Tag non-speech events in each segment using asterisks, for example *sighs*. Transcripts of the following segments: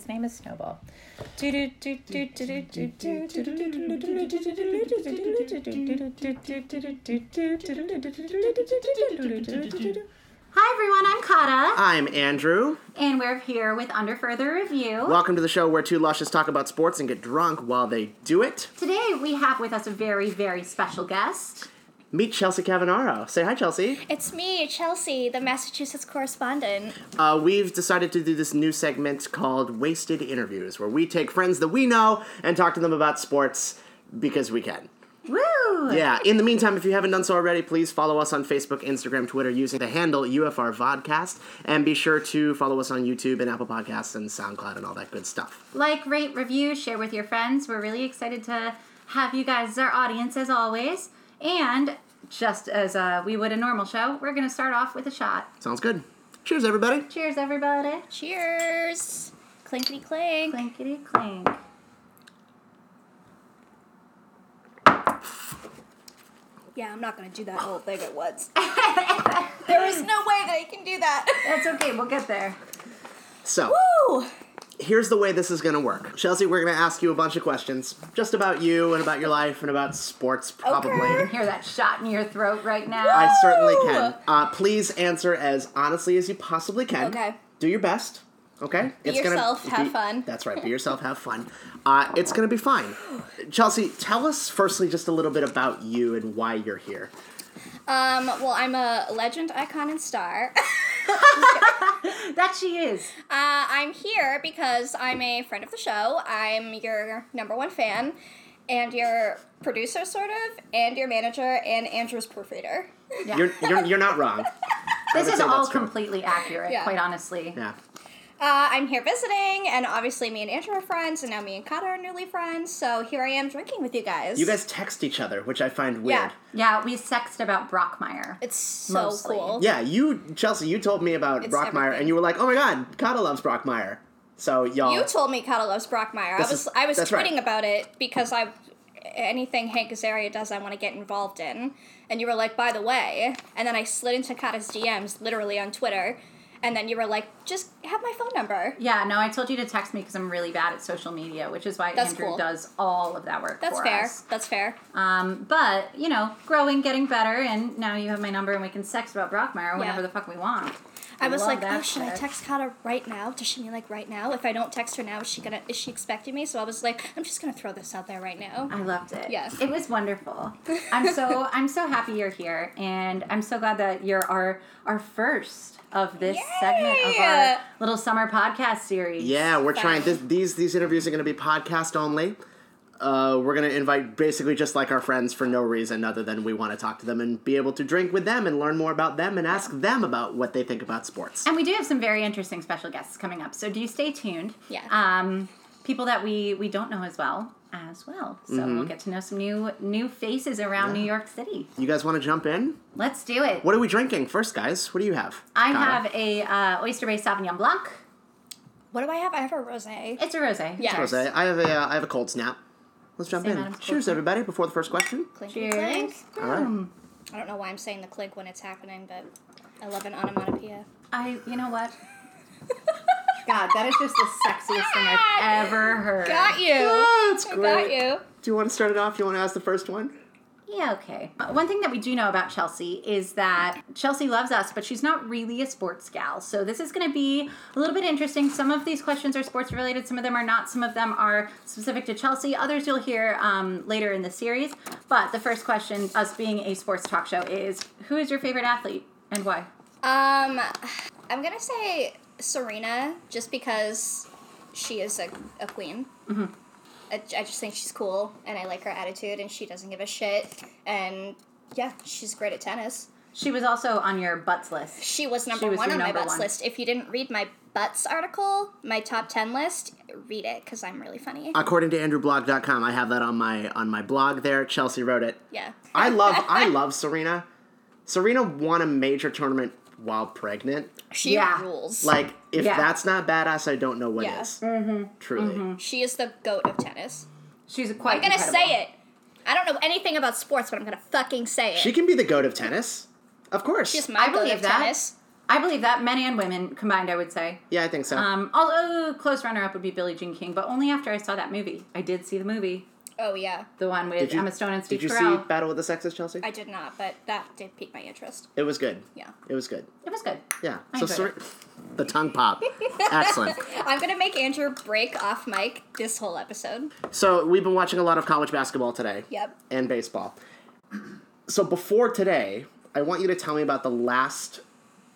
His name is Snowball. Hi everyone, I'm Kata, I'm Andrew. and we're here with Under Further Review. Welcome to the show where two lushes talk about sports and get drunk while they do it. Today we have with us a very, very special guest. Meet Chelsea Cavagnaro. Say hi, Chelsea. It's me, Chelsea, the Massachusetts correspondent. Uh, we've decided to do this new segment called Wasted Interviews, where we take friends that we know and talk to them about sports because we can. Woo! Yeah, in the meantime, if you haven't done so already, please follow us on Facebook, Instagram, Twitter using the handle UFR Vodcast, and be sure to follow us on YouTube and Apple Podcasts and SoundCloud and all that good stuff. Like, rate, review, share with your friends. We're really excited to have you guys as our audience as always. And just as uh, we would a normal show, we're going to start off with a shot. Sounds good. Cheers, everybody. Cheers, everybody. Cheers! Clinkety clink. Clinkety clink. Yeah, I'm not gonna do that whole thing at once. *laughs* there is no way that I can do that. That's okay, we'll get there. So, Woo! Here's the way this is going to work. Chelsea, we're going to ask you a bunch of questions just about you and about your life and about sports, probably. Okay. Hear that shot in your throat right now. I certainly can. Uh, please answer as honestly as you possibly can. Okay. Do your best. Okay. Be yourself, have be- fun. That's right. Be yourself. Have fun. Uh, it's gonna be fine. *gasps* Chelsea, tell us firstly just a little bit about you and why you're here. Um, well, I'm a legend, icon, and star. *laughs* *laughs* That she is. Uh, I'm here because I'm a friend of the show. I'm your number one fan, and your producer, sort of, and your manager, and Andrew's proofreader. Yeah. You're you're, you're not wrong. this is all completely accurate, Yeah. quite honestly. Yeah. Uh, I'm here visiting, and obviously me and Andrew are friends, and now me and Kata are newly friends. So here I am drinking with you guys. You guys text each other, which I find weird. Yeah. Yeah, we sexted about Brockmire. It's so Mostly. cool. Yeah, you Chelsea, you told me about It's Brockmire, everything. and you were like, "Oh my God, Kata loves Brockmire." So y'all, You told me Kata loves Brockmire. I was is- I was tweeting right. about it because I anything Hank Azaria does I want to get involved in. And you were like, by the way, and then I slid into Kata's DMs literally on Twitter, and then you were like, just have my phone number. Yeah, no, I told you to text me because I'm really bad at social media, which is why That's Andrew cool. does all of that work That's for fair. us. That's fair. Um, but you know, growing, getting better, and now you have my number, and we can sext about Brockmire whenever Yeah. the fuck we want. I was like, oh, should I shit. text Kata right now? Does she mean like right now? If I don't text her now, is she gonna is she expecting me? So I was like, I'm just gonna throw this out there right now. I loved it. Yes, It was wonderful. *laughs* I'm so I'm so happy you're here and I'm so glad that you're our our first of this segment of our little summer podcast series. Yeah, we're trying. This, these these interviews are going to be podcast only. Uh, we're going to invite basically just like our friends for no reason other than we want to talk to them and be able to drink with them and learn more about them and ask them about what they think about sports. And we do have some very interesting special guests coming up. So do you stay tuned. Yeah. Um people that we we don't know as well as well. So Mm-hmm. we'll get to know some new new faces around New York City. You guys want to jump in? Let's do it. What are we drinking first, guys? What do you have? I Kara? have a uh, Oyster Bay Sauvignon Blanc. What do I have? I have a rosé. It's a rosé. Yeah. Rosé. I have a uh, I have a cold snap. Let's jump Same in. Adam's Cheers, snap. everybody! Before the first question. Clink, Cheers. clink. All right. I don't know why I'm saying the clink when it's happening, but I love an onomatopoeia. I, you know what? *laughs* God, that is just the sexiest thing I've ever heard. Got you. It's I great. got you. Do you want to start it off? You want to ask the first one? Yeah, okay. One thing that we do know about Chelsea is that Chelsea loves us, but she's not really a sports gal. So this is going to be a little bit interesting. Some of these questions are sports related, some of them are not. Some of them are specific to Chelsea. Others you'll hear um, later in the series. But the first question, us being a sports talk show, is who is your favorite athlete and why? Um, I'm gonna say Serena, just because she is a, a queen. Mm-hmm. I, I just think she's cool, and I like her attitude, and she doesn't give a shit. And yeah, she's great at tennis. She was also on your butts list. She was number was one your on my butts one. list. If you didn't read my butts article, my top ten list, read it because I'm really funny. According to AndrewBlog.com, I have that on my on my blog. There, Chelsea wrote it. yeah. I love I *laughs* love Serena. Serena won a major tournament while pregnant. She Yeah. rules. Like, if Yeah. that's not badass, I don't know what Yeah. is. Mm-hmm. Truly. she is the goat of tennis. She's quite I'm gonna incredible. say it. I don't know anything about sports, but I'm gonna fucking say it. She can be the goat of tennis. Of course. She's my I goat believe of that. tennis. I believe that men and women combined. I would say. Yeah, I think so. Um, although close runner up would be Billie Jean King, but only after I saw that movie. I did see the movie, Oh yeah, the one with did you, Emma Stone and Steve Did you Carell. see Battle of the Sexes, Chelsea? I did not, but that did pique my interest. it was good. Yeah. It was good. It was good. Yeah. I so enjoyed the tongue pop. *laughs* Excellent. I'm gonna make Andrew break off mic this whole episode. So we've been watching a lot of college basketball today. Yep. And baseball. So before today, I want you to tell me about the last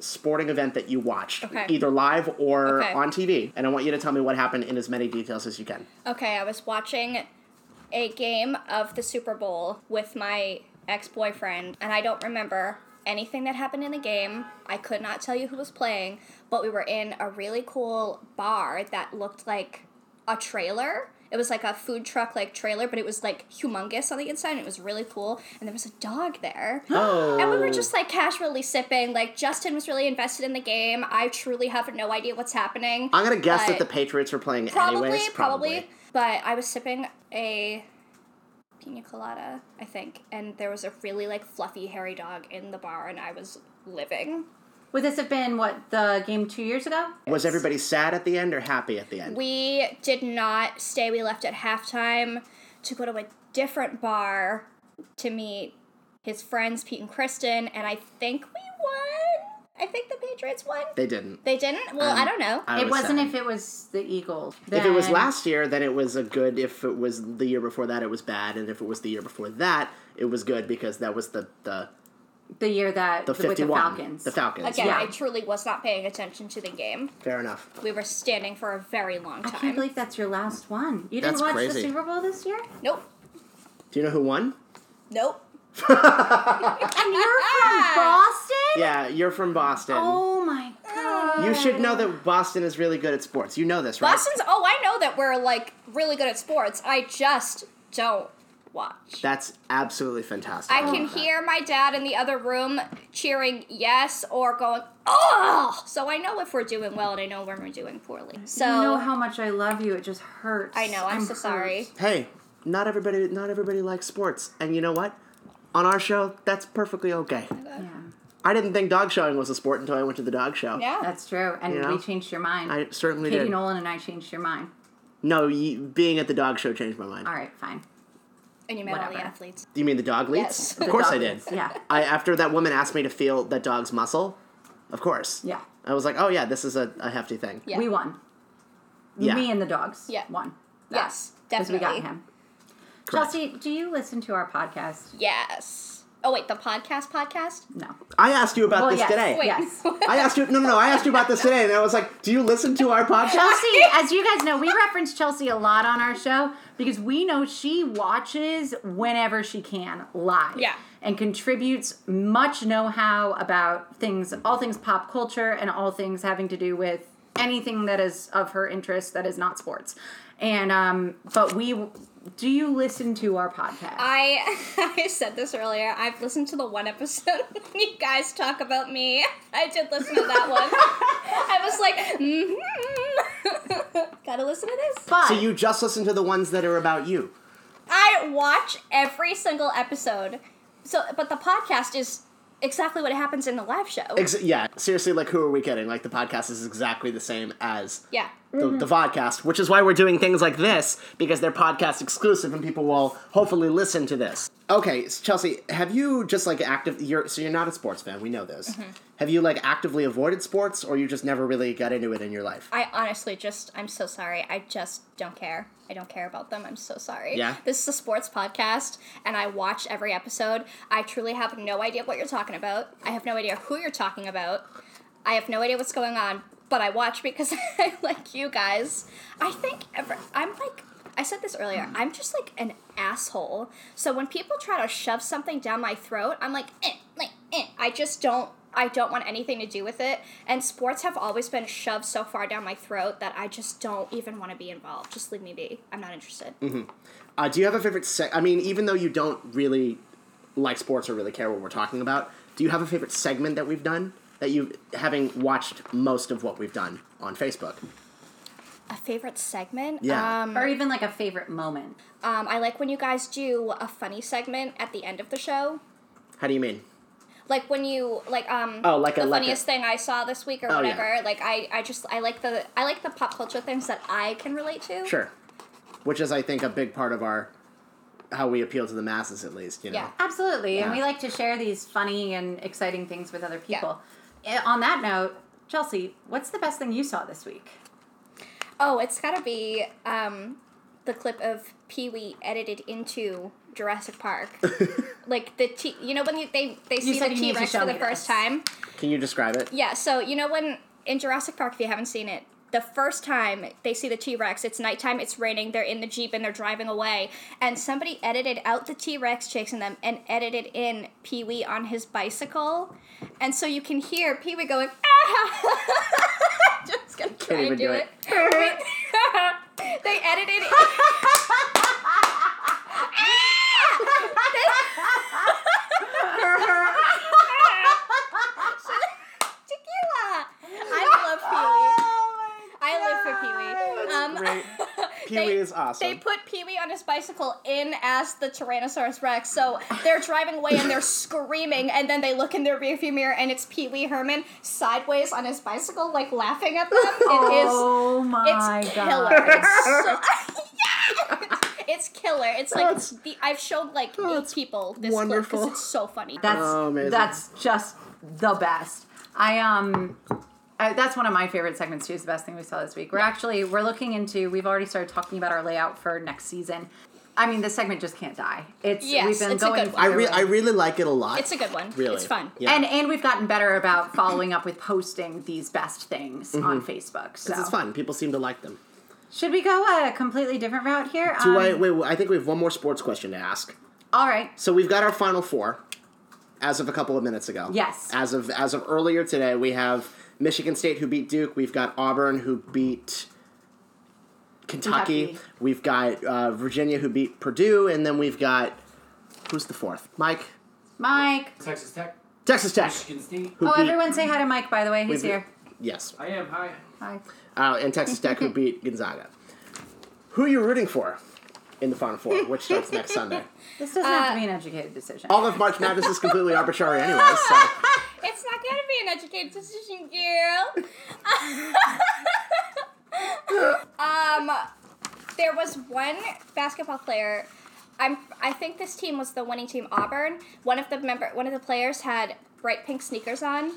sporting event that you watched, Okay. either live or Okay. on TV, and I want you to tell me what happened in as many details as you can. Okay, I was watching a game of the Super Bowl with my ex boyfriend, and I don't remember anything that happened in the game. I could not tell you who was playing, but we were in a really cool bar that looked like a trailer. It was like a food truck like trailer, but it was like humongous on the inside, and it was really cool. And there was a dog there. *gasps* Oh. And we were just like casually sipping. Like Justin was really invested in the game. I truly have no idea what's happening. I'm gonna guess that the Patriots were playing Probably, anyways. probably, But I was sipping a pina colada, I think, and there was a really like fluffy hairy dog in the bar, and I was living. Would this have been what the game two years ago? Was everybody sad at the end or happy at the end? We did not stay. We left at halftime to go to a different bar to meet his friends Pete and Kristen, and I think we won. I think the Patriots won. they didn't. They didn't. Well, Um, I don't know. I it was wasn't sad. if it was the Eagles. If it was last year, then it was a good. If it was the year before that, it was bad. And if it was the year before that, it was good because that was the the, the year that the with the Falcons. The Falcons. Again, Yeah. I truly was not paying attention to the game. Fair enough. We were standing for a very long time. I time. can't believe that's your last one. You didn't That's watch crazy. the Super Bowl this year? Nope. Do you know who won? Nope. And you're from Boston? Yeah, you're from Boston. Oh my god. You should know that Boston is really good at sports. You know this, right? Boston's. Oh, I know that we're like really good at sports. I just don't watch. That's absolutely fantastic. I can love that. hear my dad in the other room cheering yes or going oh. So I know if we're doing well, and I know when we're doing poorly. So you know how much I love you. It just hurts. I know. I'm, so hurt. sorry. Hey, not everybody not everybody likes sports. And you know what? On our show, that's perfectly okay. Yeah, I didn't think dog showing was a sport until I went to the dog show. Yeah. that's true. And You know? we changed your mind. I certainly did. Katie. Nolan and I changed your mind. No, you, being at the dog show changed my mind. All right, fine. and you met all the Whatever. athletes. Do you mean the dog leads? Yes. Of course I did. Yeah. I after that woman asked me to feel that dog's muscle, of course. Yeah. I was like, oh yeah, this is a, a hefty thing. Yeah. We won. Yeah. Me and the dogs Yeah. won. Yes, definitely. Because we got him. Correct. Chelsea, do you listen to our podcast? Yes. Oh wait, the podcast podcast. No. I asked you about Well, this yes. today. Wait. Yes. I asked you no no no, I asked you about this today and I was like, Do you listen to our podcast? Chelsea, as you guys know, we reference Chelsea a lot on our show because we know she watches whenever she can live. Yeah. And contributes much know how about things, all things pop culture and all things having to do with anything that is of her interest that is not sports. And, um, but we, do you listen to our podcast? I *laughs* I said this earlier. I've listened to the one episode *laughs* when you guys talk about me. I did listen to that one. I was like, mm-hmm. *laughs* gotta listen to this. but, So you just listen to the ones that are about you. I watch every single episode. So, but the podcast is exactly what happens in the live show. Ex- yeah, seriously, like who are we kidding? Like the podcast is exactly the same as yeah. The, the mm-hmm. vodcast, which is why we're doing things like this because they're podcast exclusive and people will hopefully listen to this. Okay, Chelsea, have you just like active? You're so you're not a sports fan. We know this. Mm-hmm. Have you like actively avoided sports, or you just never really got into it in your life? I honestly just, I'm so sorry. I just don't care. I don't care about them. I'm so sorry. Yeah? This is a sports podcast, and I watch every episode. I truly have no idea what you're talking about. I have no idea who you're talking about. I have no idea what's going on, but I watch because *laughs* I like you guys. I think ever, I'm like, I said this earlier, I'm just like an asshole. So when people try to shove something down my throat, I'm like, eh, like, eh. I just don't. I don't want anything to do with it. And sports have always been shoved so far down my throat that I just don't even want to be involved. Just leave me be. I'm not interested. Uh, do you have a favorite? Se- I mean, even though you don't really like sports or really care what we're talking about, do you have a favorite segment that we've done that you, having watched most of what we've done on Facebook? A favorite segment? Yeah. Um, or even like a favorite moment. um, I like when you guys do a funny segment at the end of the show. How do you mean? like when you like um Oh, like a- the like a- funniest thing I saw this week or Oh, yeah. whatever. Like I I just I like the I like the pop culture things that I can relate to. Sure. Which is, I think, a big part of our how we appeal to the masses, at least. You know. Yeah. Absolutely, and we like to share these funny and exciting things with other people. Eh, On that note, Chelsea, what's the best thing you saw this week? Oh, it's gotta be um the clip of Pee Wee edited into Jurassic Park. *laughs* like the T, you know when you, they they see the T Rex for the me first time. Can you describe it? Yeah, so you know when in Jurassic Park, if you haven't seen it, the first time they see the T Rex, it's nighttime, it's raining, they're in the Jeep and they're driving away, and somebody edited out the T Rex chasing them and edited in Pee Wee on his bicycle. And so you can hear Pee Wee going, *laughs* ah! *laughs* Just gonna try and do do it. it. *laughs* they edited it. Tequila! I love Pee Wee. I live for Pee Wee. Um, great. Pee they- Wee is awesome. They put Pee Wee on his bicycle in as the Tyrannosaurus Rex, so they're driving away and they're screaming, and then they look in their rearview mirror and it's Pee Wee Herman sideways on his bicycle, like laughing at them. It is. oh my It's god! killer. It's so. *laughs* Yes! It's killer. It's like That's- the I've showed like eight people this wonderful. because it's so funny. That's Oh, that's just the best. I um I, that's one of my favorite segments too. Is the best thing we saw this week. We're actually we're looking into. We've already started talking about our layout for next season. I mean, this segment just can't die. It's Yes, we've been it's a going. good one. I, re- I really like it a lot. It's a good one. Really. It's fun. Yeah. and and we've gotten better about following up with posting these best things on Facebook. So Mm-hmm. It's fun. People seem to like them. should we go a completely different route here? Do Um, I, wait, wait, I think we have one more sports question to ask. All right. So we've got our final four, as of a couple of minutes ago. Yes. As of as of earlier today, we have Michigan State who beat Duke. We've got Auburn who beat Kentucky. Kentucky. We've got uh, Virginia who beat Purdue, and then we've got who's the fourth? Mike. Mike. Texas Tech, Texas Tech. Michigan State. Who Oh, beat, everyone say hi to Mike. By the way, he's we've- here. Yes. I am. Hi. Hi. Uh, and Texas Tech who *laughs* beat Gonzaga. Who are you rooting for in the Final Four, which starts next Sunday? *laughs* This doesn't have Uh, to be an educated decision. All of March Madness is completely arbitrary, anyways. So. *laughs* It's not gonna be an educated decision, girl. *laughs* um, there was one basketball player. I'm. I think this team was the winning team, Auburn. One of the member, one of the players had bright pink sneakers on.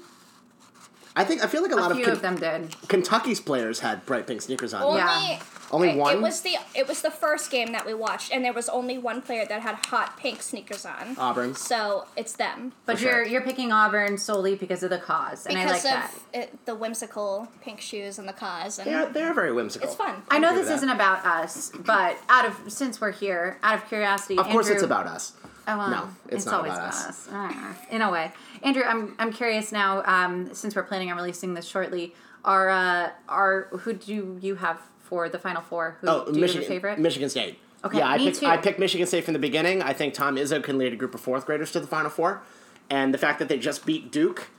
I think I feel like a, lot a of, few Ken- of them did. Kentucky's players had bright pink sneakers on. Only, Yeah. Only it, one? It was the it was the first game that we watched, and there was only one player that had hot pink sneakers on. Auburn. So it's them But For you're sure. you're picking Auburn solely because of the cause, and I like because of that. it, the whimsical pink shoes and the cause, and They're, they're very whimsical. it's fun. I know this with that. isn't about us, but out of since we're here, out of curiosity, Of course, it's about us. Oh, well, No, it's not always about about us. us. Uh, in a way, Andrew, I'm I'm curious now. Um, since we're planning on releasing this shortly, are uh, are who do you have for the final four? Who Oh, do you Michigan. favorite? Michigan State. Okay, Yeah, I picked. I picked Michigan State from the beginning. I think Tom Izzo can lead a group of fourth graders to the Final Four, and the fact that they just beat Duke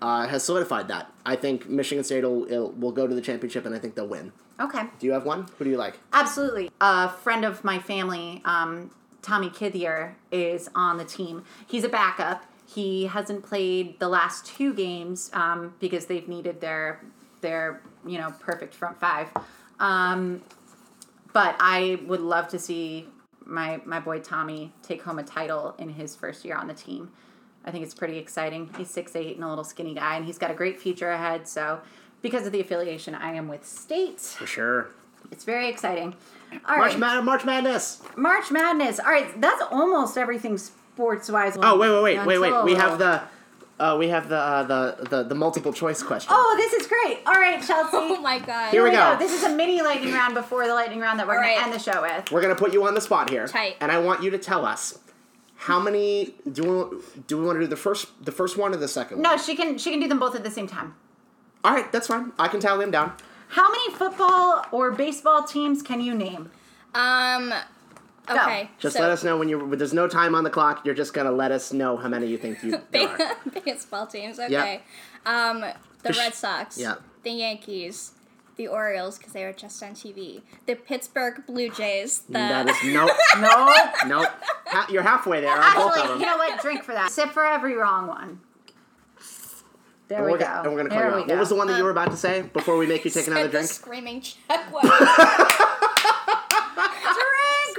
uh, has solidified that. I think Michigan State will will will go to the championship, and I think they'll win. Okay, Do you have one? Who do you like? absolutely. A friend of my family, um, Tommy Kithier, is on the team. He's a backup. He hasn't played the last two games um, because they've needed their their you know perfect front five. Um, but I would love to see my my boy Tommy take home a title in his first year on the team. I think it's pretty exciting. He's six eight and a little skinny guy, and he's got a great future ahead. So, because of the affiliation, I am with State. For sure. It's very exciting. All March, right, Mad- March Madness. March Madness. All right, that's almost everything sports wise. Oh wait, wait, wait, wait, wait. We have the. Uh, we have the, uh, the the the multiple choice question. Oh, this is great. All right, Chelsea. Oh my god. Here we go. This is a mini lightning round before the lightning round that we're All going right. to end the show with. We're gonna put you on the spot here, Tight. and I want you to tell us how many do we want, do we want to do the first the first one or the second? No, one? she can she can do them both at the same time. All right, that's fine. I can tally them down. How many football or baseball teams can you name? Um. Okay. Just so let us know when you. There's no time on the clock. You're just gonna let us know how many you think you *laughs* there are. *laughs* baseball teams. Okay. Um. The Red Sox. yeah. The Yankees. The Orioles because they were just on TV. The Pittsburgh Blue Jays. The That is *laughs* nope, No. nope. Ha- you're halfway there on both of Actually, them. you know what? Drink for that. Sip for every wrong one. There And we we're go. gonna, and we're gonna call there you we out. go. What was the one that you were about to say before we make you take another drink? screaming check was.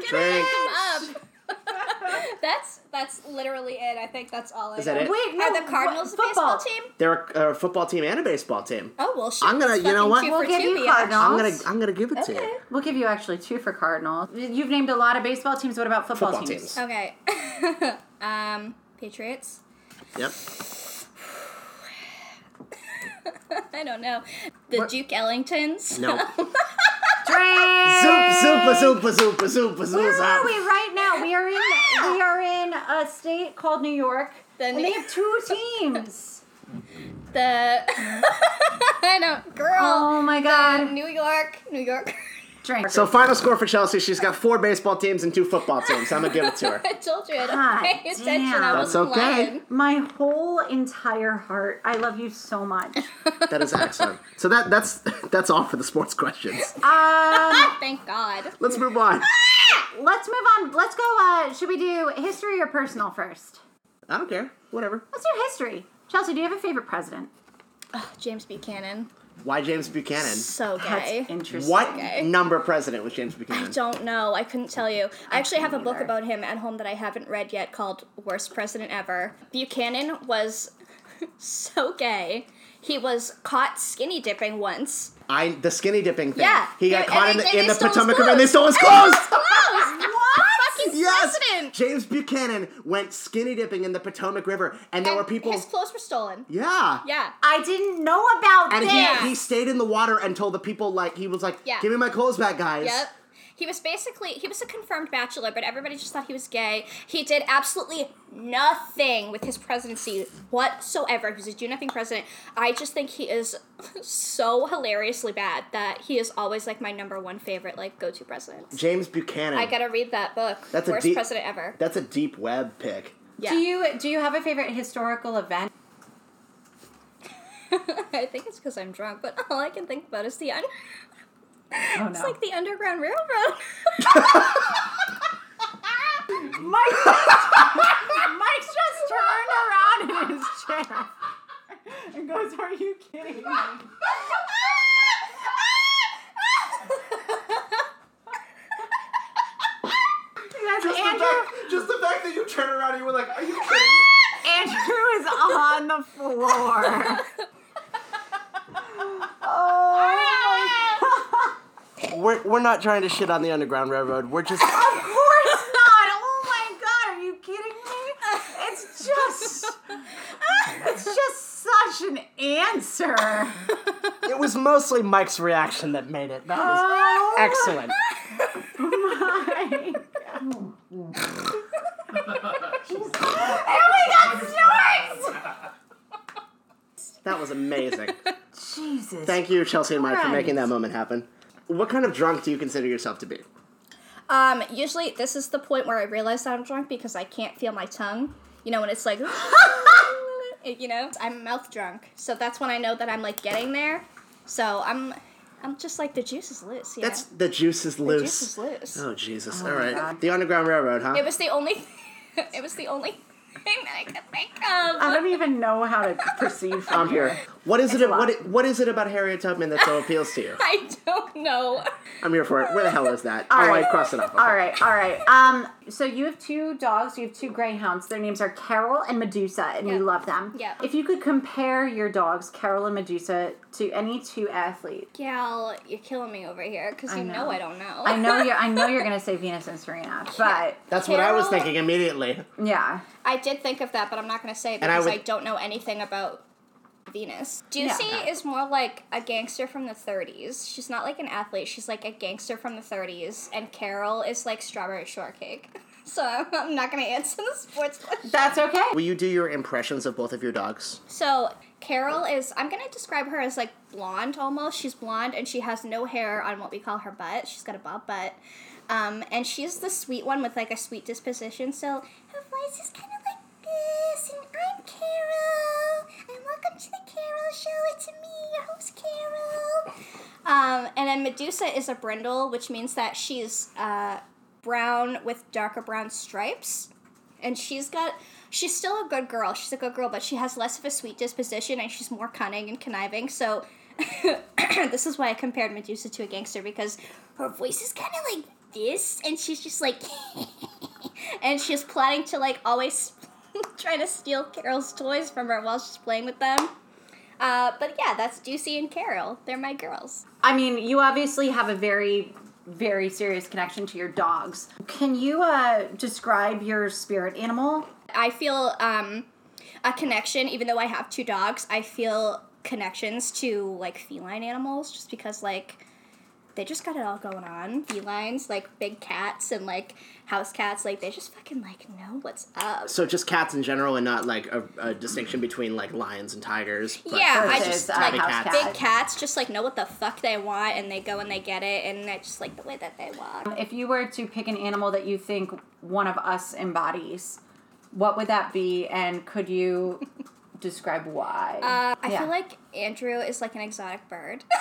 Drink. Drink. up. *laughs* that's that's literally it. I think that's all I Is that know. it? Wait, no. Are the Cardinals what- a baseball football. team? They're a, a football team and a baseball team. Oh well, shit. I'm gonna- it's you know what? We'll give you. Cardinals. I'm gonna I'm gonna give it to you. We'll give you actually two for Cardinals. You've named a lot of baseball teams. What about football, Football teams? teams. Okay. *laughs* um, Patriots. Yep. *sighs* I don't know. The What- Duke Ellingtons. Nope. *laughs* Drink. Zoop, zoopa, zoopa, zoopa, zoopa, Where are we right now? We are in we are in a state called New York, The and New- they have two teams. *laughs* the *laughs* I don't girl. Oh my The god! New York, New York. *laughs* Drink. So final score for Chelsea, she's got four baseball teams and two football teams. I'm gonna give it to her. *laughs* I told you I don't God pay attention. damn. I That's wasn't okay. lying. my whole entire heart. I love you so much. *laughs* That is excellent. So that that's *laughs* that's all for the sports questions. Um, Thank God. Let's move on. let's move on. Let's go. Uh, should we do history or personal first? I don't care. Whatever. Let's do history. Chelsea, do you have a favorite president? James Buchanan. Why James Buchanan? So That's gay. interesting. What Okay. number president was James Buchanan? I don't know. I couldn't tell you. I actually have a can't book either. about him at home that I haven't read yet called Worst President Ever. Buchanan was *laughs* so gay. He was caught skinny dipping once. I the skinny dipping thing. Yeah. He got And caught in they- the, they in the Potomac River and they clothes. stole his And clothes. Clothes! Fucking Yes, president! James Buchanan went skinny dipping in the Potomac River, and there And were people. His clothes were stolen. yeah. Yeah. I didn't know about that. And this. he, he stayed in the water and told the people like he was like, Yeah. "Give me my clothes back, guys." Yep. He was basically he was a confirmed bachelor, but everybody just thought he was gay. He did absolutely nothing with his presidency whatsoever. He was a do nothing president. I just think he is *laughs* so hilariously bad that he is always like my number one favorite like go to president. James Buchanan. I gotta read that book. That's a Worst deep- president ever. That's a deep web pick. Yeah. Do you do you have a favorite historical event? *laughs* I think it's because I'm drunk, but *laughs* all I can think about is the un- Oh it's like the Underground Railroad. *laughs* Mike, Mike just turned around in his chair and goes, "Are you kidding me?" *laughs* That's Andrew. just the fact that you turn around and you were like, "Are you kidding?" Andrew is on the floor. *laughs* oh We're, we're not trying to shit on the Underground Railroad. We're just! Of course not! Oh my god! Are you kidding me? It's just, it's just such an answer. it was mostly Mike's reaction that made it. That was Oh excellent. Oh my And we got snorts! That was amazing. Jesus. Thank you, Chelsea and Mike, for making that moment happen. What kind of drunk do you consider yourself to be? Um, usually this is the point where I realize that I'm drunk because I can't feel my tongue. You know, when it's like, *laughs* you know, I'm mouth drunk. So that's when I know that I'm like getting there. So I'm, I'm just like the juice is loose. You That's know? the juice is the loose. juice is loose. Oh Jesus! Oh All God. the Underground Railroad, huh? It was the only, *laughs* it was the only thing that I could think of. I of. don't even know how to proceed from I'm here. What is It's it? a lot. What, what is it about Harriet Tubman that so appeals to you? *laughs* I don't know. I'm here for it. Where the hell is that? All oh, right. I crossed it off. Okay. All right, all right. Um, so you have two dogs. You have two greyhounds. Their names are Carol and Medusa, and Yeah. you love them. Yeah. If you could compare your dogs, Carol and Medusa, to any two athletes, Gal, you're killing me over here because you I know. know. I don't know. I know you're. I know you're *laughs* gonna say Venus and Serena, but That's what I was thinking immediately. yeah. I did think of that, but I'm not going to say it And I because I, don't know anything about Venus. Juicy Yeah. is more like a gangster from the 30s. She's not like an athlete. She's like a gangster from the 30s. And Carol is like strawberry shortcake. *laughs* So I'm- I'm not going to answer the sports question. That's okay. Will you do your impressions of both of your dogs? So Carol is, I'm going to describe her as like blonde almost. She's blonde and she has no hair on what we call her butt. She's got a bob butt. Um, and she's the sweet one with like a sweet disposition. So her voice is kind of like this. And I'm Carol. Welcome to the Carol Show. It's me, your host Carol. Um, and then Medusa is a brindle, which means that she's uh, brown with darker brown stripes. And she's got she's still a good girl. She's a good girl, but she has less of a sweet disposition and she's more cunning and conniving. So *coughs* this is why I compared Medusa to a gangster because her voice is kind of like this, and she's just like, *laughs* and she's planning to like always *laughs* try to steal Carol's toys from her while she's playing with them. Uh, but yeah, that's Juicy and Carol. They're my girls. I mean, you obviously have a very, very serious connection to your dogs. Can you uh, describe your spirit animal? I feel um, a connection, even though I have two dogs. I feel connections to like feline animals, just because like they just got it all going on. Felines, like big cats and like house cats, like they just fucking like know what's up. So just cats in general, and not like a, a distinction between like lions and tigers. but- Yeah, I just uh, like big house cats. big cats just like know what the fuck they want and they go and they get it and I just like the way that they walk. If you were to pick an animal that you think one of us embodies, what would that be? And could you *laughs* describe why? Uh, I Yeah. feel like Andrew is like an exotic bird. *laughs*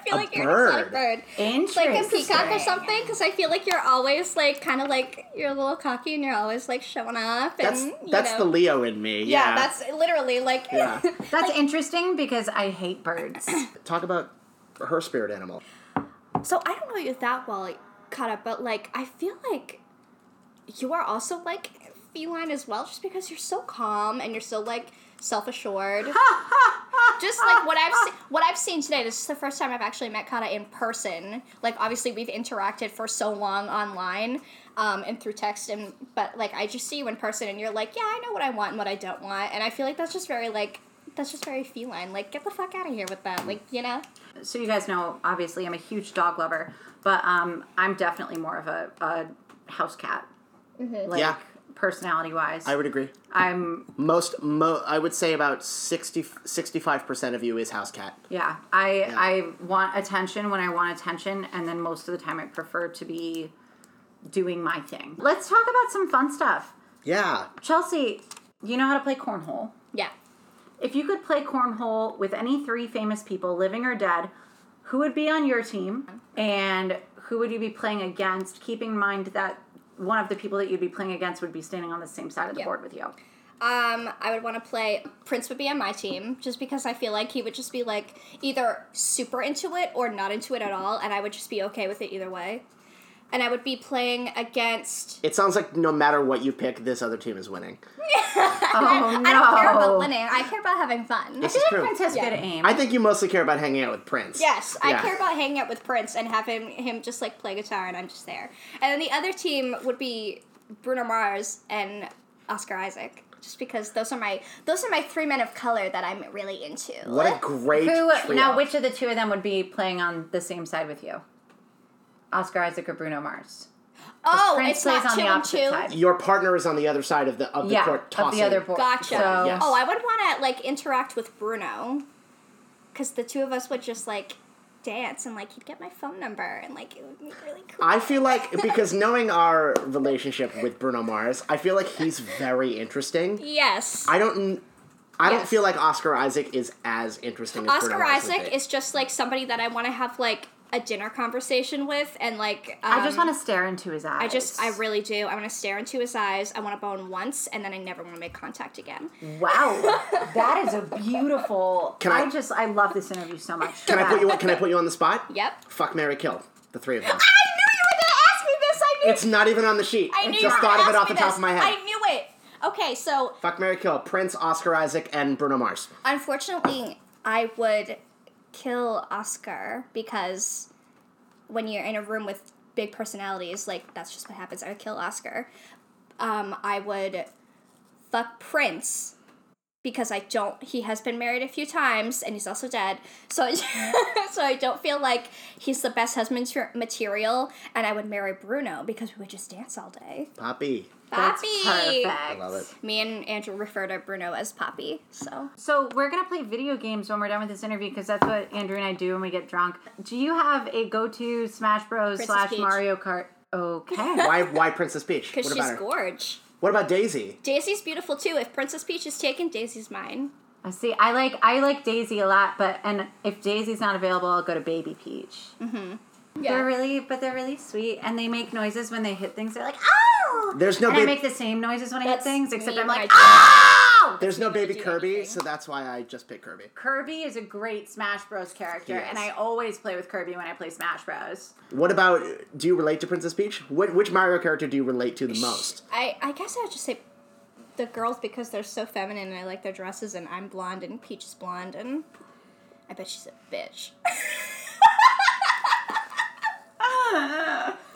I feel A like you're an exotic bird? bird. Interesting. Like a peacock or something, because I feel like you're always like kind of like you're a little cocky and you're always like showing off. And, That's you that's know. the Leo in me. yeah, Yeah, that's literally like Yeah. *laughs* That's interesting because I hate birds. *coughs* Talk about her spirit animal. So I don't know you that well like, caught up, but like I feel like you are also like feline as well, just because you're so calm and you're so like self assured. *laughs* just like what I've se- what I've seen today. This is the first time I've actually met Kata in person. Like obviously we've interacted for so long online. Um, and through text and but like I just see you in person and you're like yeah I know what I want and what I don't want and I feel like that's just very like that's just very feline like get the fuck out of here with that like you know so you guys know, obviously, I'm a huge dog lover, but um, I'm definitely more of a, a house cat. Like, Yeah. Personality wise. I would agree. I'm Most, mo- I would say about 65 percent of you is house cat. Yeah, I I want attention when I want attention, and then most of the time I prefer to be doing my thing. Let's talk about some fun stuff. Yeah. Chelsea, you know how to play cornhole. yeah If you could play cornhole with any three famous people, living or dead, who would be on your team, and who would you be playing against? Keeping in mind that one of the people that you'd be playing against would be standing on the same side of the Yeah. board with you. Um, I would want to play Prince would be on my team just because I feel like he would just be like either super into it or not into it at all, and I would just be okay with it either way. And I would be playing against. It sounds like no matter what you pick, this other team is winning. Oh *laughs* no! I don't care about oh, winning. I care about having fun. This is true. Prince has Yeah. good aim. I think you mostly care about hanging out with Prince. Yes, I care about hanging out with Prince and having him just like play guitar, and I'm just there. And then the other team would be Bruno Mars and Oscar Isaac, just because those are my those are my three men of color that I'm really into. What a great Who trio. now? Which of the two of them would be playing on the same side with you? Oscar Isaac or Bruno Mars? oh, Prince it's plays not on two the and opposite two. side. Your partner is on the other side of the of the yeah, court of tossing. the other board. Gotcha. So, Yes. Oh, I would want to like interact with Bruno, because the two of us would just like dance and like he'd get my phone number and like it would be really cool. I feel like *laughs* because knowing our relationship with Bruno Mars, I feel like he's very interesting. yes. I don't. I don't Yes. feel like Oscar Isaac is as interesting as Oscar Bruno Mars would Isaac be. is just like somebody that I want to have like a dinner conversation with and like um, I just want to stare into his eyes. I just I really do. I want to stare into his eyes. I want to bone once and then I never want to make contact again. Wow, *laughs* that is a beautiful. Can I, I- just I love this interview so much. Can I put you? Can I put you on the spot? Yep. Fuck Mary Kill. The three of them. I knew you were gonna ask me this. I knew. It's not even on the sheet. I knew you Just were thought of it off the me top of my head. I knew it. Okay, so Fuck Mary Kill. Prince, Oscar Isaac, and Bruno Mars. unfortunately, I would kill Oscar because when you're in a room with big personalities, like that's just what happens. I would kill Oscar. Um, I would fuck Prince because I don't. He has been married a few times and he's also dead. So, *laughs* so I don't feel like he's the best husband material. And I would marry Bruno because we would just dance all day. Poppy. That's Poppy. perfect. I love it. Me and Andrew refer to Bruno as Poppy. So So we're gonna play video games when we're done with this interview because that's what Andrew and I do when we get drunk. Do you have a go-to Smash Bros. Princess slash Peach. Mario Kart? Okay. Why? Why Princess Peach? *laughs* because What she's about her? gorge. What about Daisy? Daisy's beautiful too. If Princess Peach is taken, Daisy's mine. I see. I like I like Daisy a lot, but and if Daisy's not available, I'll go to Baby Peach. Mm-hmm. They're really, but they're really sweet, and they make noises when they hit things. They're like, "Oh!" There's no And I make the same noises when I hit That's things, except me I'm like, I "Ow!" Oh! There's no baby do Kirby, anything. so that's why I just picked Kirby. Kirby is a great Smash Bros. character, He and. I always play with Kirby when I play Smash Bros. What about? Do you relate to Princess Peach? What, which Mario character do you relate to the most? I, I guess I would just say the girls because they're so feminine and I like their dresses and I'm blonde and Peach is blonde and I bet she's a bitch. *laughs*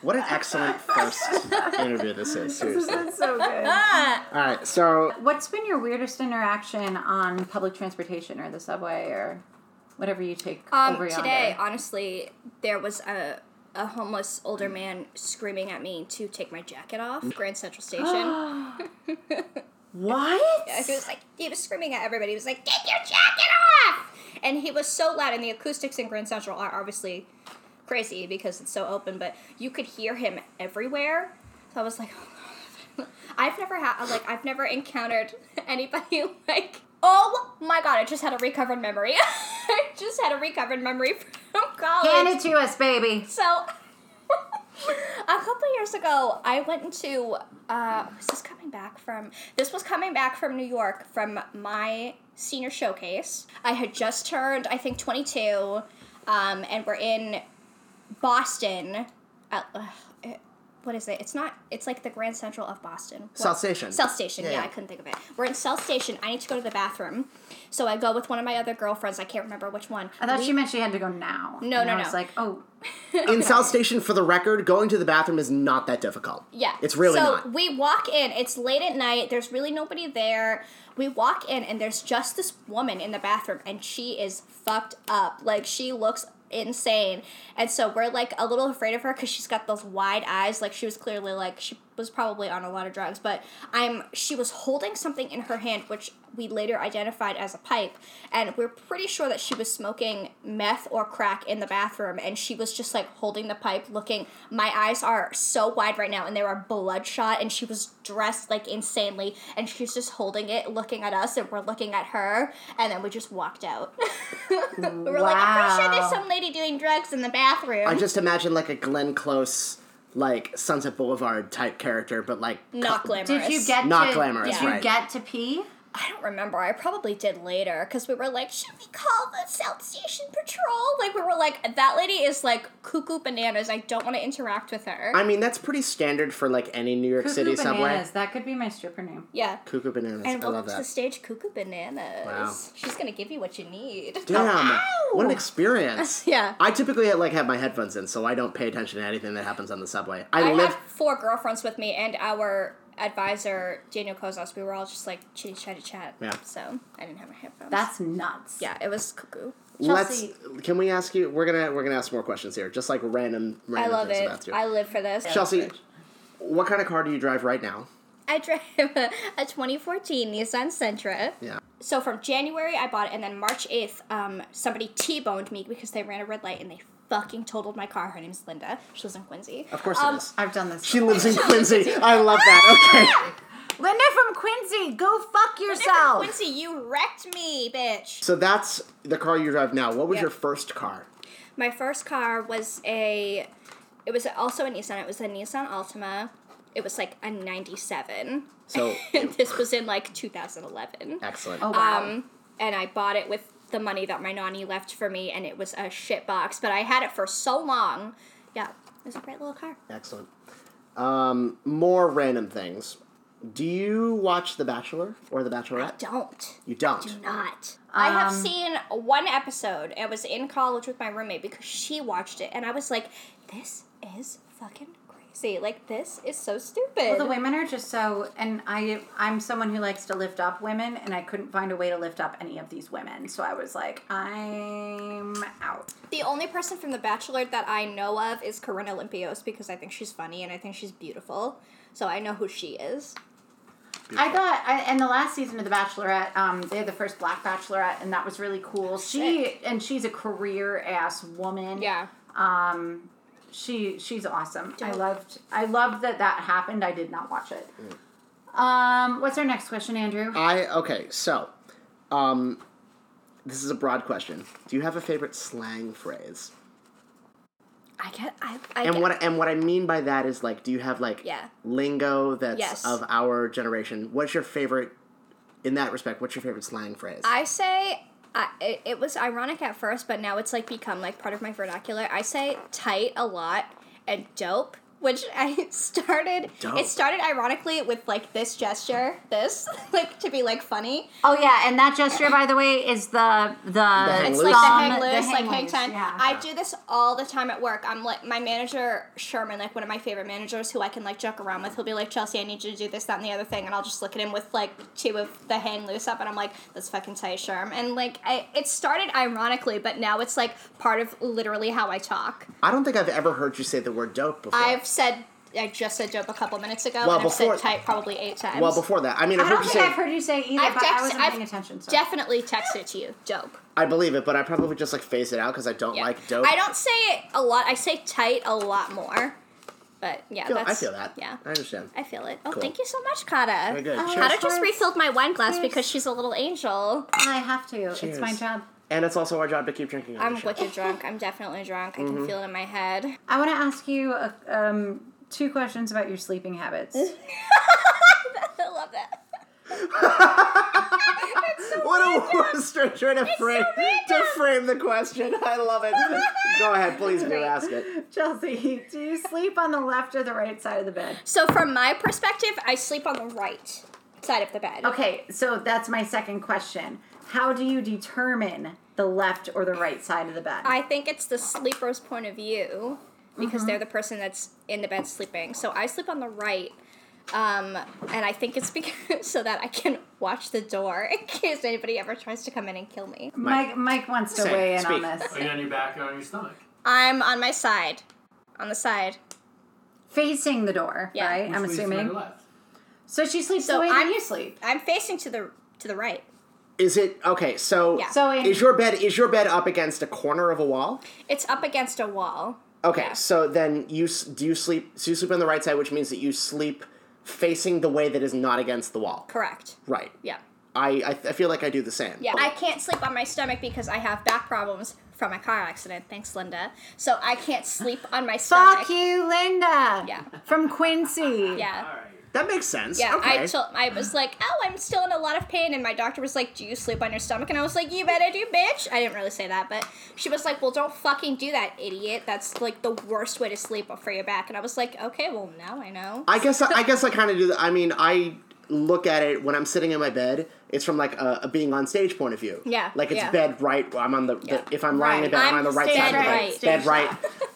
What an excellent first interview *laughs* this is. Seriously. That's so good. Ah! All right, so What's been your weirdest interaction on public transportation or the subway or whatever you take Um, over yonder? today, honestly, there was a a homeless older man screaming at me to take my jacket off. Grand Central *gasps* Station. what? *laughs* Yeah, he was like, he was screaming at everybody. He was like, "Take your jacket off!" And he was so loud, and the acoustics in Grand Central are obviously crazy because it's so open. But you could hear him everywhere. So I was like, I've never had like I've never encountered *laughs* anybody like. Oh my god! I just had a recovered memory. *laughs* I just had a recovered memory *laughs* from college. Hand it to us, baby. So, a couple years ago, I went into. Uh, was this coming back from? This was coming back from New York from my senior showcase. I had just turned, I think, 22, um, and we're in Boston. At, uh, it- what is it? It's not. It's like the Grand Central of Boston. What- South Station. South Station. Yeah, Yeah, yeah. I couldn't think of it. We're in South Station. I need to go to the bathroom, so I go with one of my other girlfriends. I can't remember which one. I thought We- she meant she had to go now. No, And no, I was no. like, oh, *laughs* in South Station, for the record, going to the bathroom is not that difficult. Yeah. It's really not. so not. we walk in, it's late at night, there's really nobody there. We walk in and there's just this woman in the bathroom and she is fucked up. Like she looks insane. And so we're like a little afraid of her cuz she's got those wide eyes like she was clearly like she was probably on a lot of drugs, but I'm she was holding something in her hand which we later identified as a pipe and we're pretty sure that she was smoking meth or crack in the bathroom and she was just like holding the pipe looking my eyes are so wide right now and they were bloodshot and she was dressed like insanely and she's just holding it looking at us and we're looking at her and then we just walked out. We *laughs* were like i'm pretty sure there's some lady doing drugs in the bathroom. I just imagine like a Glenn Close, like Sunset Boulevard type character, but like not co- glamorous did you get Not to, glamorous, Did you right. get to pee? I don't remember. I probably did later because we were like, should we call the South Station Patrol? Like, we were like, that lady is like cuckoo bananas. I don't want to interact with her. I mean, that's pretty standard for like any New York Cuckoo City bananas. subway. That could be my stripper name. yeah. Cuckoo bananas. And I welcome love to the that. stage, Cuckoo Bananas. Wow. She's gonna give you what you need. Damn, what an *laughs* experience! *laughs* Yeah. I typically like have my headphones in, so I don't pay attention to anything that happens on the subway. I, I live. have four girlfriends with me, and our advisor Daniel Kozos. We were all just like chitty chatty chat. Yeah. So I didn't have my headphones. That's nuts. yeah. It was cuckoo. Let's. Chelsea- Can we ask you? We're gonna we're gonna ask more questions here, just like random I random love things it. about you. I live for this. Chelsea, what kind of car do you drive right now? I drive *laughs* a, a 2014 Nissan Sentra. Yeah. So from January I bought it, and then March 8th, um, somebody T-boned me because they ran a red light and they fucking totaled my car. Her name's Linda. She lives in Quincy. Of course Um, it is. I've done this. She lives in Quincy. I love that. *laughs* Okay. Linda from Quincy, go fuck Linda from yourself. Quincy, you wrecked me, bitch. So that's the car you drive now. What was Yep. your first car? My first car was a. It was also a Nissan. It was a Nissan Altima. It was like a 97. So *laughs* this was in like 2011. excellent. Oh wow. Um, and I bought it with the money that my nanny left for me, and it was a shit box. But I had it for so long. Yeah, it was a great little car. Excellent. Um, more random things. Do you watch The Bachelor or The Bachelorette? Don't. You don't. Do not. I have Um, seen one episode. I was in college with my roommate because she watched it, and I was like, "This is fucking crazy. Like, this is so stupid." Well, the women are just so, and I, I'm someone who likes to lift up women, and I couldn't find a way to lift up any of these women. So I was like, I'm out. The only person from The Bachelor that I know of is Corinne Olympios because I think she's funny and I think she's beautiful. So I know who she is. I got, I, and the last season of The Bachelorette, um, they had the first Black Bachelorette, and that was really cool. She, and she's a career ass woman. Yeah. Um, she, she's awesome. I loved, I loved that that happened. I did not watch it. Um, what's our next question, Andrew? I okay. So, um, this is a broad question. Do you have a favorite slang phrase? I get. I. I And get, what and what I mean by that is like, do you have like Yeah. lingo that's Yes. of our generation? What's your favorite in that respect? What's your favorite slang phrase? I say. I, it, it was ironic at first, but now it's like become like part of my vernacular. I say tight a lot and dope, which I *laughs* started. Dope. It started ironically with like this gesture, this *laughs* like to be like funny. Oh yeah, and that gesture, by the way, is the the, hang It's loose? like the hang loose, like hang hang loose, ten. Yeah. I do this all the time at work. I'm like my manager Sherman, like one of my favorite managers, who I can like joke around with. He'll be like, Chelsea, I need you to do this, that, and the other thing, and I'll just look at him with like two of the hang loose up, and I'm like, that's fucking tight, Sherm. And like, I, it started ironically, but now it's like part of literally how I talk. I don't think I've ever heard you say the word dope before. I've said. I just said dope a couple minutes ago, Well, and I've before- said tight probably eight times. well, before that, I mean, I've I heard don't you think say. I've heard you say either, I've but I wasn't I've paying attention. So. definitely texted it to you, dope. I believe it, but I probably just like phase it out because I don't Yeah. like dope. I don't say it a lot. I say tight a lot more. But yeah, I feel, I feel that. Yeah. I understand. I feel it. Oh, Cool. thank you so much, Kata. Very good. Oh, Kata just refilled my wine glass Cheers. because she's a little angel. I have to. It's my job. And it's also our job to keep drinking. On I'm the show. wicked drunk. I'm definitely drunk. I Mm-hmm. can feel it in my head. I want to ask you uh, um, two questions about your sleeping habits. *laughs* I love that. What a what a strange way to frame to frame the question. I love it. *laughs* Go ahead, please do ask it. Chelsea, do you sleep on the left or the right side of the bed? So from my perspective, I sleep on the right side of the bed. Okay, so that's my second question. How do you determine the left or the right side of the bed? I think it's the sleeper's point of view because Mm-hmm. they're the person that's in the bed sleeping. So I sleep on the right. Um, and I think it's *laughs* because so that I can watch the door in case anybody ever tries to come in and kill me. Mike, Mike wants to Say, weigh in speak. on this. Are you on your back or on your stomach? I'm on my side. On the side. Facing the door, Yeah. right? Which I'm leads to assuming. left. So she sleeps So the way I'm- that you sleep. I'm facing to the to the right. Is it okay? So, Yeah. So in, is your bed is your bed up against a corner of a wall? It's up against a wall. Okay, Yeah. so then you s- do you sleep? So you sleep on the right side, which means that you sleep facing the way that is not against the wall. Correct. Right. Yeah. I I, I feel like I do the same. Yeah. I can't sleep on my stomach because I have back problems from a car accident. Thanks, Linda. So I can't sleep on my stomach. fuck you, Linda. Yeah. From Quincy. Yeah. All right. That makes sense. Yeah, Okay. I told I was like, oh, I'm still in a lot of pain, and my doctor was like, do you sleep on your stomach? And I was like, you better do, bitch. I didn't really say that, but she was like, well, don't fucking do that, idiot. That's like the worst way to sleep for your back. And I was like, okay, well now I know. I guess I guess I kind of do that. I mean, I look at it when I'm sitting in my bed. It's from like a, a being on stage point of view. Yeah, Like it's yeah. bed right. I'm on the, Yeah. the if I'm lying in bed, I'm, I'm on the right side of the bed. Bed right.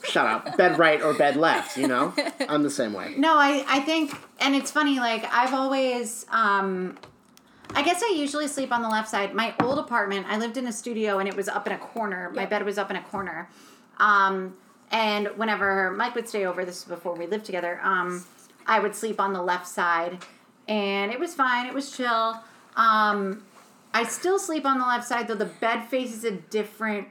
Shut up. Bed right or bed left. You know. I'm the same way. No, I, I think, and it's funny, like, I've always, um, I guess I usually sleep on the left side. My old apartment, I lived in a studio and it was up in a corner. My bed was up in a corner. Um, and whenever Mike would stay over, this was before we lived together, um, I would sleep on the left side. And it was fine, it was chill. Um, I still sleep on the left side, though the bed faces a different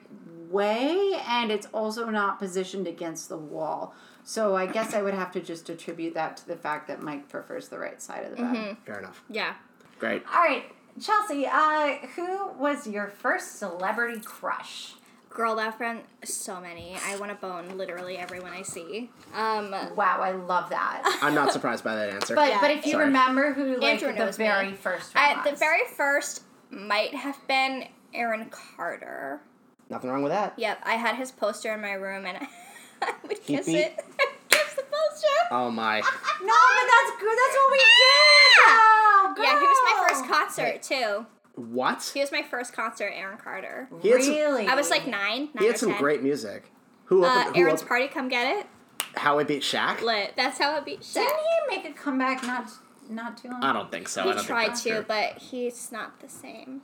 way and it's also not positioned against the wall. So I guess I would have to just attribute that to the fact that Mike prefers the right side of the bed. Fair enough. Yeah. Great. All right, Chelsea, uh, who was your first celebrity crush? Girl, that friend, so many. I want to bone literally everyone I see. Um, Wow, I love that. *laughs* I'm not surprised by that answer. But Yeah. but if you Sorry. remember who like Andrew the knows me. very first one I, the very first might have been Aaron Carter. Nothing wrong with that. Yep, I had his poster in my room and *laughs* I would Heat kiss beat? it. *laughs* kiss the poster. Oh my. *laughs* No, but that's good. That's what we did. Oh, Yeah, he was my first girl. concert too. What? He was my first concert, Aaron Carter. He had some- Really? I was like nine, nine He had or some 10. great music. Who Uh, who Aaron's opened party, come get it. How I Beat Shaq? Lit. That's how it beat Shaq. Didn't he make a comeback not not too long? I don't think so. I He don't think tried that's to, true. but he's not the same.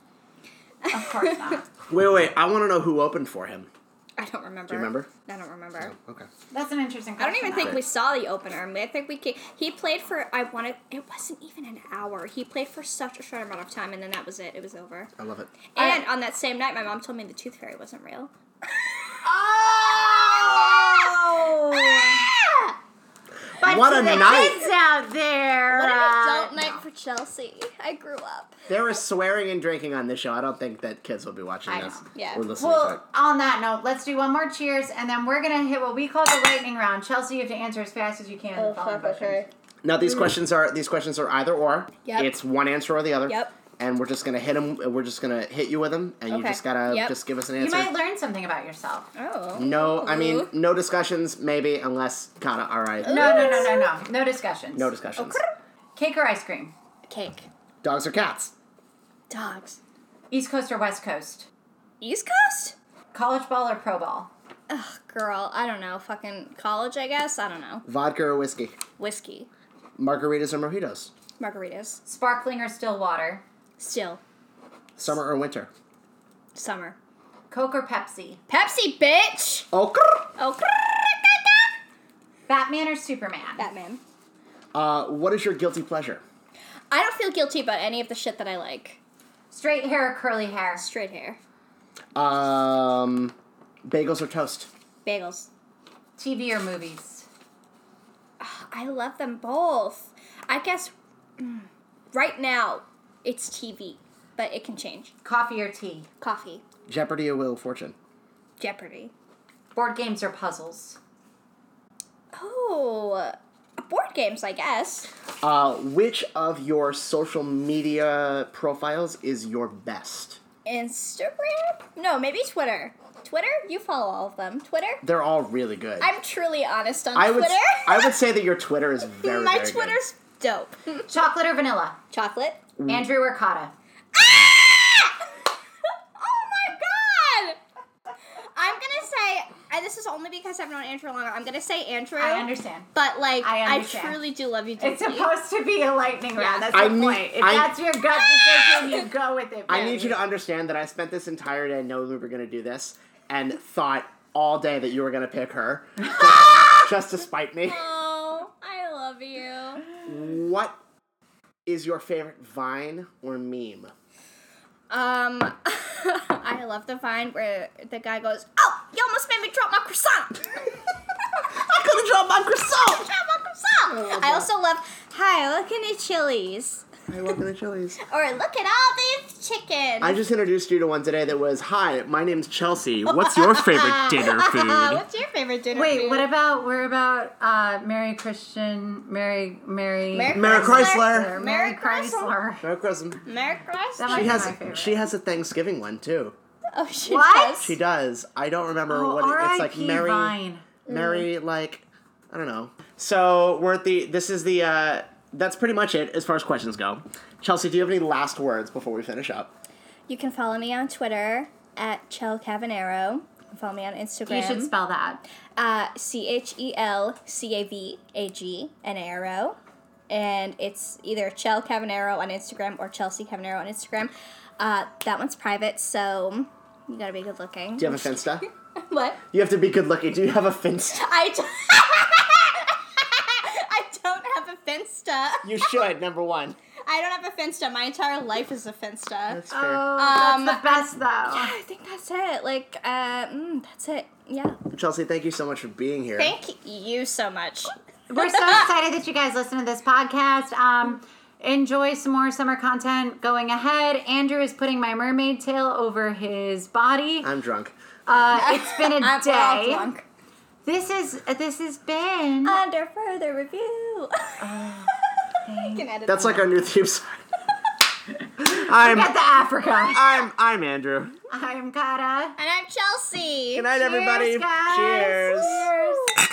Of course not. *laughs* Wait, wait. I want to know who opened for him. I don't remember. Do you remember? I don't remember. Okay. That's an interesting. Question. I don't even think Great. we saw the opener. I, think we ca- he played for. I wanted. It wasn't even an hour. He played for such a short amount of time, and then that was it. It was over. I love it. And on that same night, my mom told me the tooth fairy wasn't real. Oh. *laughs* *laughs* By What to a the night. kids out there. What an uh, adult night for Chelsea. I grew up. There is swearing and drinking on this show. I don't think that kids will be watching I this know. Yeah. or listening to it. Well, on that note, let's do one more cheers, and then we're gonna hit what we call the lightning round. Chelsea, you have to answer as fast as you can. Oh, the following questions. Now these questions are these questions are either or. Yep. It's one answer or the other. Yep. And we're just gonna hit them. We're just gonna hit you with them, and you just gotta Yep. just give us an answer. You might learn something about yourself. Oh. no, I mean no discussions, maybe unless kinda all right. No, no, no, no, no. No discussions. No discussions. Cake or ice cream? Cake. Dogs or cats? Dogs. East Coast or West Coast? East Coast? College ball or pro ball? Ugh, girl. I don't know. Fucking college, I guess. I don't know. Vodka or whiskey? Whiskey. Margaritas or mojitos? Margaritas. Sparkling or still water? Still. Summer or winter? Summer. Coke or Pepsi? Pepsi, bitch! Oh, grr. Oh, Batman or Superman? Batman. uh, what is your guilty pleasure? I don't feel guilty about any of the shit that I like. Straight hair or curly hair? Straight hair. Um, bagels or toast? Bagels. TV or movies? I love them both. I guess mm, right now it's TV, but it can change. Coffee or tea? Coffee. Jeopardy or Wheel of Fortune? Jeopardy. Board games or puzzles? Oh, board games, I guess. Uh, which of your social media profiles is your best? Instagram? No, maybe Twitter. Twitter? You follow all of them. Twitter? They're all really good. I'm truly honest on I would Twitter. I would say that your Twitter is *laughs* very My very good. Twitter's dope. Chocolate or vanilla? Chocolate. Andrew or Kata? Ah! *laughs* oh my god! I'm gonna say, and this is only because I've known Andrew longer. I'm gonna say Andrew. I understand. But like, I I, truly do love you deeply. It's supposed to be a lightning round. That's I the need- point. If I- that's your gut decision, you go with it. I need you to understand that I spent this entire day knowing we were going to do this and thought all day that you were going to pick her *laughs* just, just to spite me. Oh, I love you. What is your favorite Vine or meme? Um, *laughs* I love the vine where the guy goes, "Oh, you almost made me drop my croissant." *laughs* I could have dropped my croissant. drop my croissant. love I also love, "Hi, look at the chilies," I welcome to Chili's. or "Look at all these chickens." I just introduced you to one today that was, "Hi, my name's Chelsea. What's your favorite *laughs* dinner food?" What's your favorite dinner? Food? Wait, food? what about we're about uh, Mary Christian, Mary, Mary, Mary Mary Chrysler? Chrysler. or Mary Mary Chrysler. Mary Chrysler. Merry Christmas. Merry Christmas. That might She has my she has a Thanksgiving one too. Oh, she What? does. She does. I don't remember Oh, what it, it's like. Mary, Vine. Mary, like I don't know. So we're at the. This is the. uh That's pretty much it as far as questions go. Chelsea, do you have any last words before we finish up? You can follow me on Twitter at Chel Cavagnaro. Follow me on Instagram. You should spell that. uh, C H E L C A V A G N A R O. And it's either Chel Cavagnaro on Instagram or Chelsea Cavagnaro on Instagram. Uh, that one's private, so you gotta be good looking. Do you have a Finsta? *laughs* what? you have to be good looking. Do you have a Finsta? I *laughs* don't. I don't have a Finsta. *laughs* You should. Number one. I don't have a Finsta. My entire life is a Finsta. That's fair. Oh, Um, that's the best though. Yeah, I think that's it. Like, uh, mm, that's it. Yeah. Chelsea, thank you so much for being here. Thank you so much. We're so *laughs* excited that you guys listen to this podcast. Um, enjoy some more summer content going ahead. Andrew is putting my mermaid tail over his body. I'm drunk. Uh, it's been a *laughs* I'm all day. Drunk. This is uh, this has been. Under further review. Oh, *laughs* thank- That's that like our new theme song. *laughs* I'm Get the Africa. I'm I'm Andrew. I'm Kata. And I'm Chelsea. Good night, everybody. Guys. Cheers. Cheers.